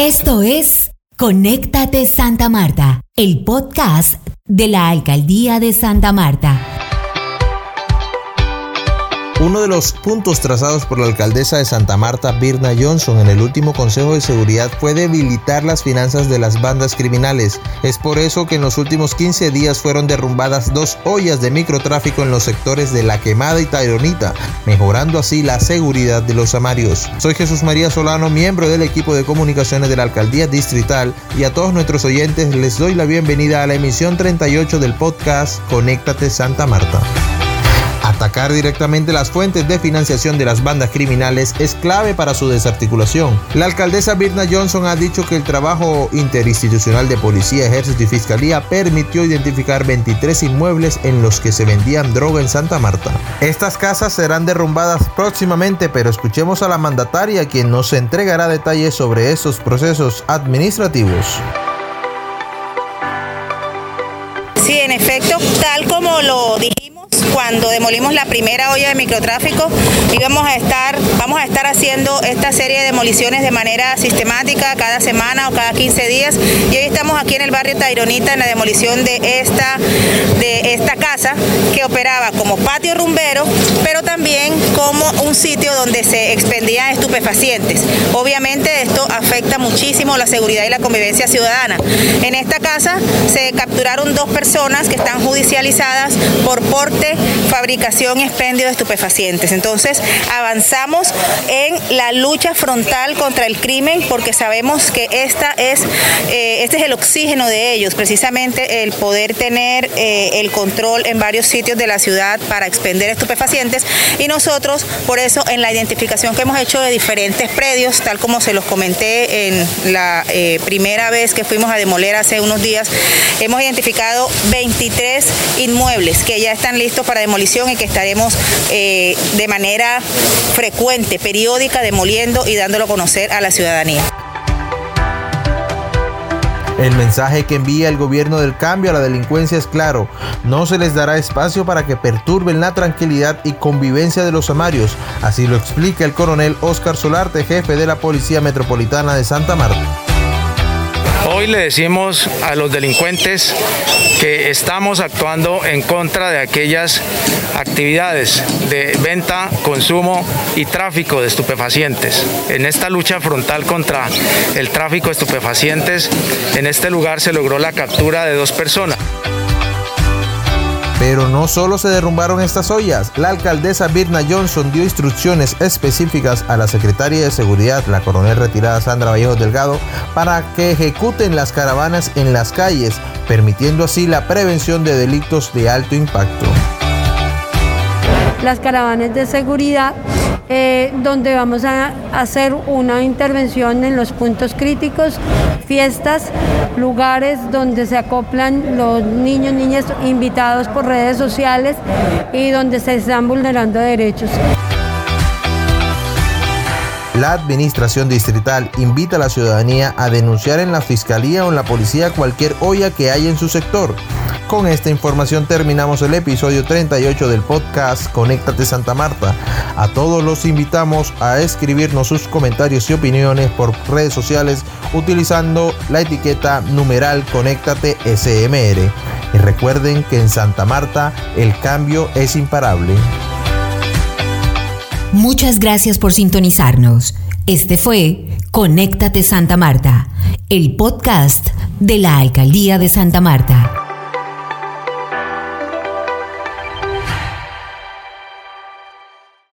Esto es Conéctate Santa Marta, el podcast de la Alcaldía de Santa Marta. Uno de los puntos trazados por la alcaldesa de Santa Marta, Birna Johnson, en el último Consejo de Seguridad fue debilitar las finanzas de las bandas criminales. Es por eso que en los últimos 15 días fueron derrumbadas dos ollas de microtráfico en los sectores de La Quemada y Taironita, mejorando así la seguridad de los amarios. Soy Jesús María Solano, miembro del equipo de comunicaciones de la Alcaldía Distrital, y a todos nuestros oyentes les doy la bienvenida a la emisión 38 del podcast Conéctate Santa Marta. Atacar directamente las fuentes de financiación de las bandas criminales es clave para su desarticulación. La alcaldesa Birna Johnson ha dicho que el trabajo interinstitucional de policía, ejército y fiscalía permitió identificar 23 inmuebles en los que se vendían droga en Santa Marta. Estas casas serán derrumbadas próximamente, pero escuchemos a la mandataria quien nos entregará detalles sobre estos procesos administrativos. Sí, en efecto, tal como lo dijimos cuando demolimos la primera olla de microtráfico, íbamos a estar, vamos a estar haciendo esta serie de demoliciones de manera sistemática cada semana o cada 15 días. Y hoy estamos aquí en el barrio Taironita en la demolición de esta, de esta casa que operaba como patio rumbero, pero también como un sitio donde se expendían estupefacientes. Obviamente esto afecta muchísimo la seguridad y la convivencia ciudadana. En esta casa se capturaron dos personas que están judicializadas por porte fabricación y expendio de estupefacientes. Entonces, avanzamos en la lucha frontal contra el crimen porque sabemos que esta es, eh, este es el oxígeno de ellos, precisamente el poder tener eh, el control en varios sitios de la ciudad para expender estupefacientes y nosotros, por eso, en la identificación que hemos hecho de diferentes predios, tal como se los comenté en la eh, primera vez que fuimos a demoler hace unos días, hemos identificado 23 inmuebles que ya están listos para demolición y que estaremos eh, de manera frecuente, periódica, demoliendo y dándolo a conocer a la ciudadanía. El mensaje que envía el gobierno del cambio a la delincuencia es claro, no se les dará espacio para que perturben la tranquilidad y convivencia de los amarios, así lo explica el coronel Oscar Solarte, jefe de la Policía Metropolitana de Santa Marta. Hoy le decimos a los delincuentes que estamos actuando en contra de aquellas actividades de venta, consumo y tráfico de estupefacientes. En esta lucha frontal contra el tráfico de estupefacientes, en este lugar se logró la captura de dos personas. Pero no solo se derrumbaron estas ollas, la alcaldesa Birna Johnson dio instrucciones específicas a la secretaria de Seguridad, la coronel retirada Sandra Vallejo Delgado, para que ejecuten las caravanas en las calles, permitiendo así la prevención de delitos de alto impacto. Las caravanas de seguridad eh, donde vamos a hacer una intervención en los puntos críticos, fiestas, lugares donde se acoplan los niños, niñas invitados por redes sociales y donde se están vulnerando derechos. La Administración Distrital invita a la ciudadanía a denunciar en la Fiscalía o en la Policía cualquier olla que haya en su sector. Con esta información terminamos el episodio 38 del podcast Conéctate Santa Marta. A todos los invitamos a escribirnos sus comentarios y opiniones por redes sociales utilizando la etiqueta numeral Conéctate SMR. Y recuerden que en Santa Marta el cambio es imparable. Muchas gracias por sintonizarnos. Este fue Conéctate Santa Marta, el podcast de la Alcaldía de Santa Marta.